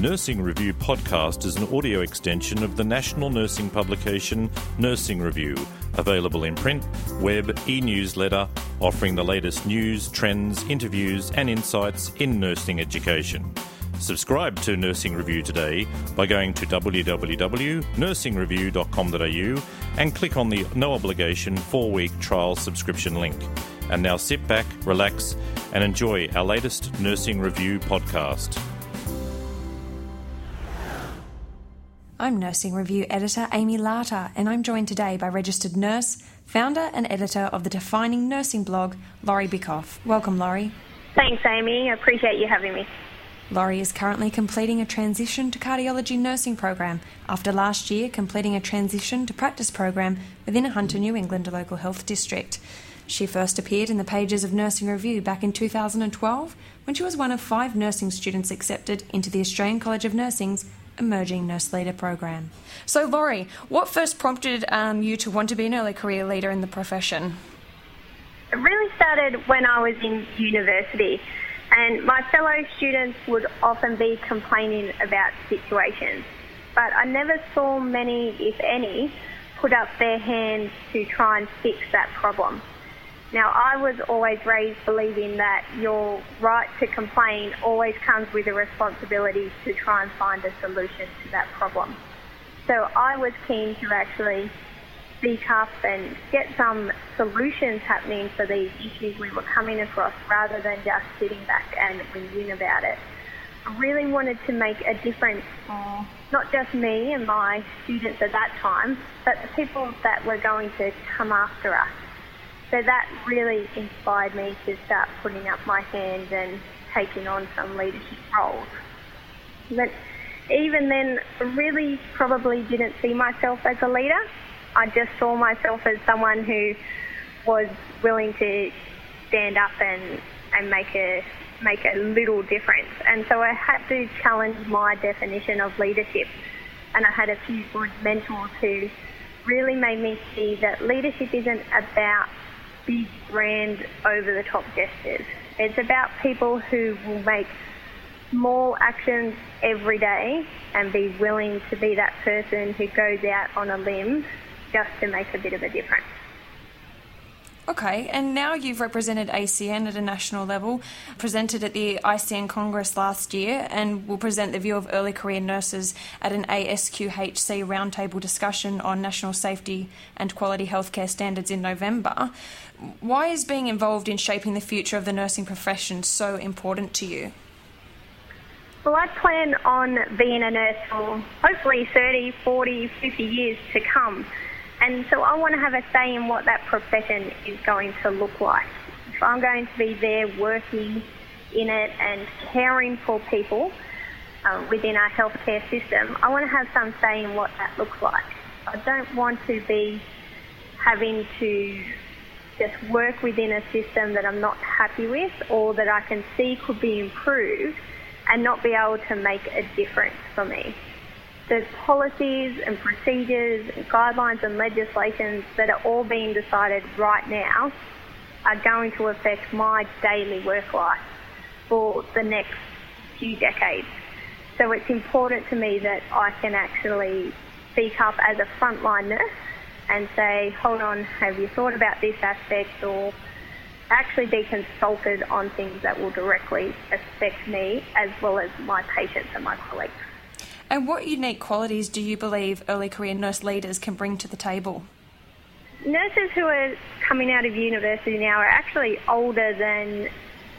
Nursing Review podcast is an audio extension of the national nursing publication Nursing Review, available in print, web, e newsletter, offering the latest news, trends, interviews, and insights in nursing education. Subscribe to Nursing Review today by going to www.nursingreview.com.au and click on the no obligation four week trial subscription link. And now sit back, relax, and enjoy our latest Nursing Review podcast. I'm Nursing Review editor Amy Larter, and I'm joined today by registered nurse, founder, and editor of the Defining Nursing blog, Laurie Bickhoff. Welcome, Laurie. Thanks, Amy. I appreciate you having me. Laurie is currently completing a transition to cardiology nursing program after last year completing a transition to practice program within a Hunter New England local health district. She first appeared in the pages of Nursing Review back in 2012 when she was one of five nursing students accepted into the Australian College of Nursing's Emerging Nurse Leader program. So, Laurie, what first prompted um, you to want to be an early career leader in the profession? It really started when I was in university, and my fellow students would often be complaining about situations, but I never saw many, if any, put up their hands to try and fix that problem. Now, I was always raised believing that your right to complain always comes with a responsibility to try and find a solution to that problem. So I was keen to actually speak up and get some solutions happening for these issues we were coming across rather than just sitting back and whinging about it. I really wanted to make a difference for not just me and my students at that time, but the people that were going to come after us. So that really inspired me to start putting up my hand and taking on some leadership roles. But even then, really probably didn't see myself as a leader. I just saw myself as someone who was willing to stand up and, and make a make a little difference. And so I had to challenge my definition of leadership. And I had a few good mentors who really made me see that leadership isn't about big, grand, over the top gestures. It's about people who will make small actions every day and be willing to be that person who goes out on a limb just to make a bit of a difference. Okay, and now you've represented ACN at a national level, presented at the ICN Congress last year, and will present the view of early career nurses at an ASQHC roundtable discussion on national safety and quality healthcare standards in November. Why is being involved in shaping the future of the nursing profession so important to you? Well, I plan on being a nurse for hopefully 30, 40, 50 years to come. And so I want to have a say in what that profession is going to look like. If I'm going to be there working in it and caring for people um, within our healthcare system, I want to have some say in what that looks like. I don't want to be having to just work within a system that I'm not happy with or that I can see could be improved and not be able to make a difference for me the policies and procedures and guidelines and legislations that are all being decided right now are going to affect my daily work life for the next few decades. So it's important to me that I can actually speak up as a frontline nurse and say, hold on, have you thought about this aspect or actually be consulted on things that will directly affect me as well as my patients and my colleagues. And what unique qualities do you believe early career nurse leaders can bring to the table? Nurses who are coming out of university now are actually older than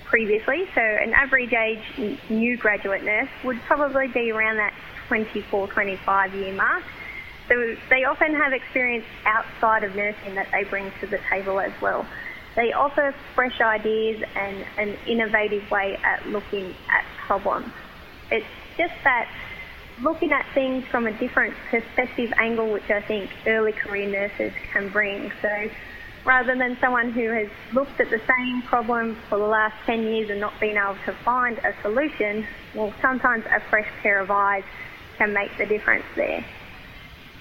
previously, so an average age new graduate nurse would probably be around that 24, 25 year mark. So they often have experience outside of nursing that they bring to the table as well. They offer fresh ideas and an innovative way at looking at problems. It's just that looking at things from a different perspective angle, which I think early career nurses can bring. So rather than someone who has looked at the same problem for the last 10 years and not been able to find a solution, well, sometimes a fresh pair of eyes can make the difference there.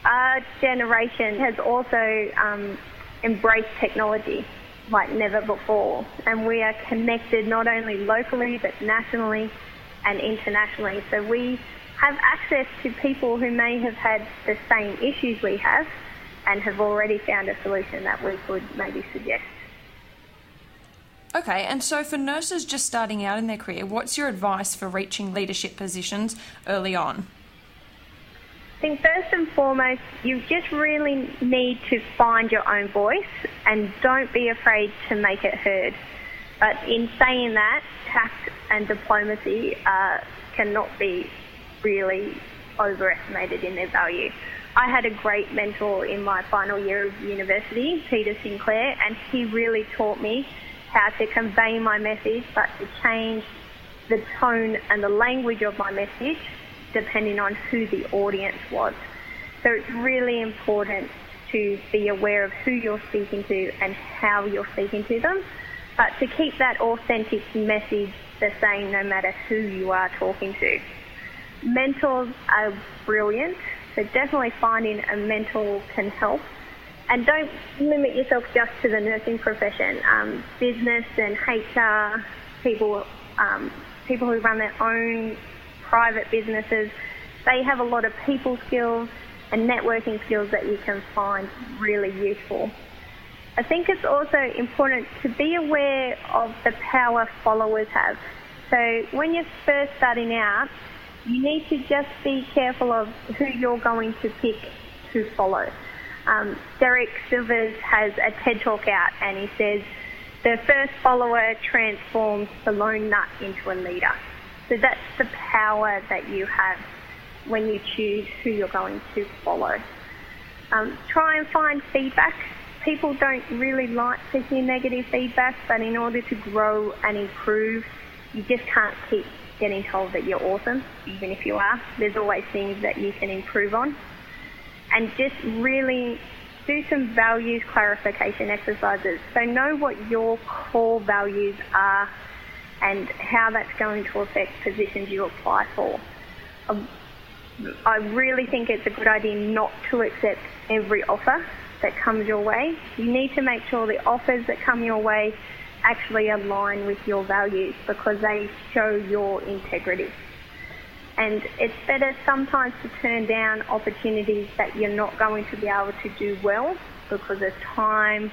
Our generation has also um, embraced technology like never before, and we are connected not only locally but nationally and internationally. So we have access to people who may have had the same issues we have and have already found a solution that we could maybe suggest. Okay, and so for nurses just starting out in their career, what's your advice for reaching leadership positions early on? I think first and foremost, you just really need to find your own voice and don't be afraid to make it heard. But in saying that, tact and diplomacy uh, cannot be really overestimated in their value. I had a great mentor in my final year of university, Peter Sinclair, and he really taught me how to convey my message, but to change the tone and the language of my message depending on who the audience was. So it's really important to be aware of who you're speaking to and how you're speaking to them, but to keep that authentic message the same no matter who you are talking to. Mentors are brilliant, so definitely finding a mentor can help. And don't limit yourself just to the nursing profession. Um, business and HR people, um, people who run their own private businesses, they have a lot of people skills and networking skills that you can find really useful. I think it's also important to be aware of the power followers have. So when you're first starting out, you need to just be careful of who you're going to pick to follow. Um, Derek Sivers has a TED talk out and he says, the first follower transforms the lone nut into a leader. So that's the power that you have when you choose who you're going to follow. Um, try and find feedback. People don't really like to hear negative feedback, but in order to grow and improve, you just can't keep getting told that you're awesome, even if you are. There's always things that you can improve on. And just really do some values clarification exercises. So know what your core values are and how that's going to affect positions you apply for. Um, I really think it's a good idea not to accept every offer that comes your way. You need to make sure the offers that come your way actually align with your values because they show your integrity. And it's better sometimes to turn down opportunities that you're not going to be able to do well because of time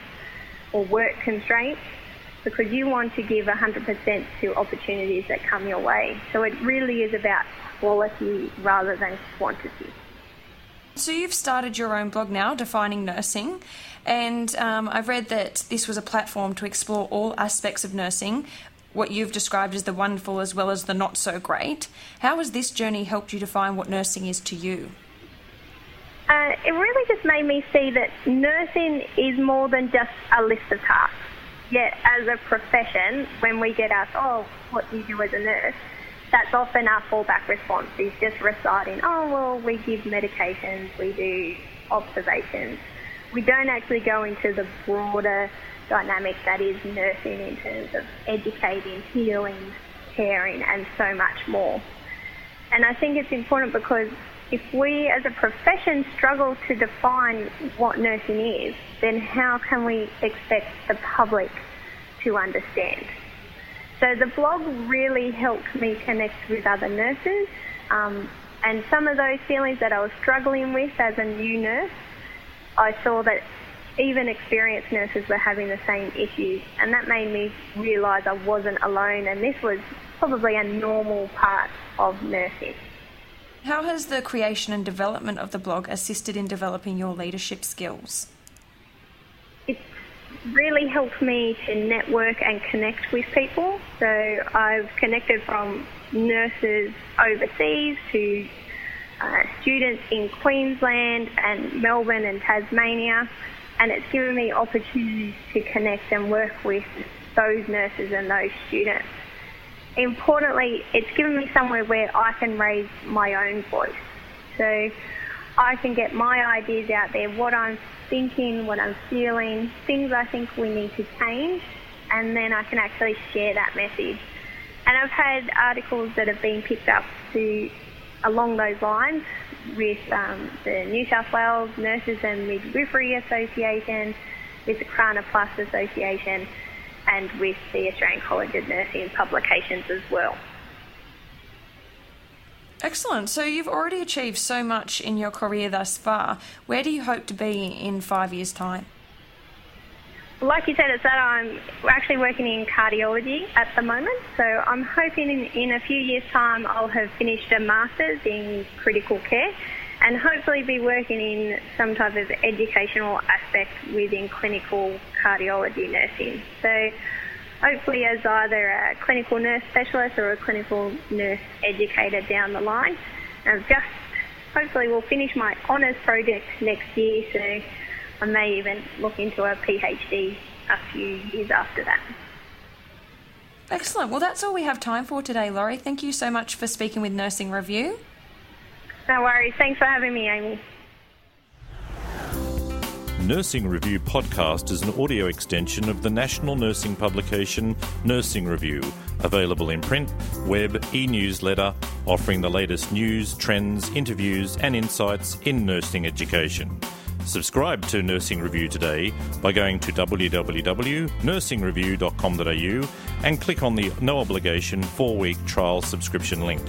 or work constraints because you want to give 100% to opportunities that come your way. So it really is about quality rather than quantity. So you've started your own blog now, Defining Nursing, and um, I've read that this was a platform to explore all aspects of nursing, what you've described as the wonderful as well as the not so great. How has this journey helped you define what nursing is to you? Uh, it really just made me see that nursing is more than just a list of tasks yet as a profession, when we get asked, oh, what do you do as a nurse? That's often our fallback response is just reciting, oh, well, we give medications, we do observations. We don't actually go into the broader dynamic that is nursing in terms of educating, healing, caring, and so much more. And I think it's important because if we as a profession struggle to define what nursing is, then how can we expect the public to understand? So the blog really helped me connect with other nurses um, and some of those feelings that I was struggling with as a new nurse, I saw that even experienced nurses were having the same issues and that made me realise I wasn't alone and this was probably a normal part of nursing. How has the creation and development of the blog assisted in developing your leadership skills? It's really helped me to network and connect with people. So I've connected from nurses overseas to uh, students in Queensland and Melbourne and Tasmania, and it's given me opportunities to connect and work with those nurses and those students importantly, it's given me somewhere where I can raise my own voice. So I can get my ideas out there, what I'm thinking, what I'm feeling, things I think we need to change, and then I can actually share that message. And I've had articles that have been picked up to along those lines with um, the New South Wales Nurses and Midwifery Association, with the Crana Plus Association, and with the Australian College of Nursing publications as well. Excellent. So you've already achieved so much in your career thus far. Where do you hope to be in five years' time? Like you said, it's that I'm actually working in cardiology at the moment. So I'm hoping in, in a few years' time I'll have finished a master's in critical care and hopefully be working in some type of educational aspect within clinical cardiology nursing. So hopefully as either a clinical nurse specialist or a clinical nurse educator down the line. And just hopefully we'll finish my honours project next year, so I may even look into a PhD a few years after that. Excellent. Well, that's all we have time for today, Laurie. Thank you so much for speaking with Nursing Review. No worries. Thanks for having me, Amy. Nursing Review podcast is an audio extension of the national nursing publication Nursing Review, available in print, web, e newsletter, offering the latest news, trends, interviews, and insights in nursing education. Subscribe to Nursing Review today by going to www.nursingreview.com.au and click on the no obligation four week trial subscription link.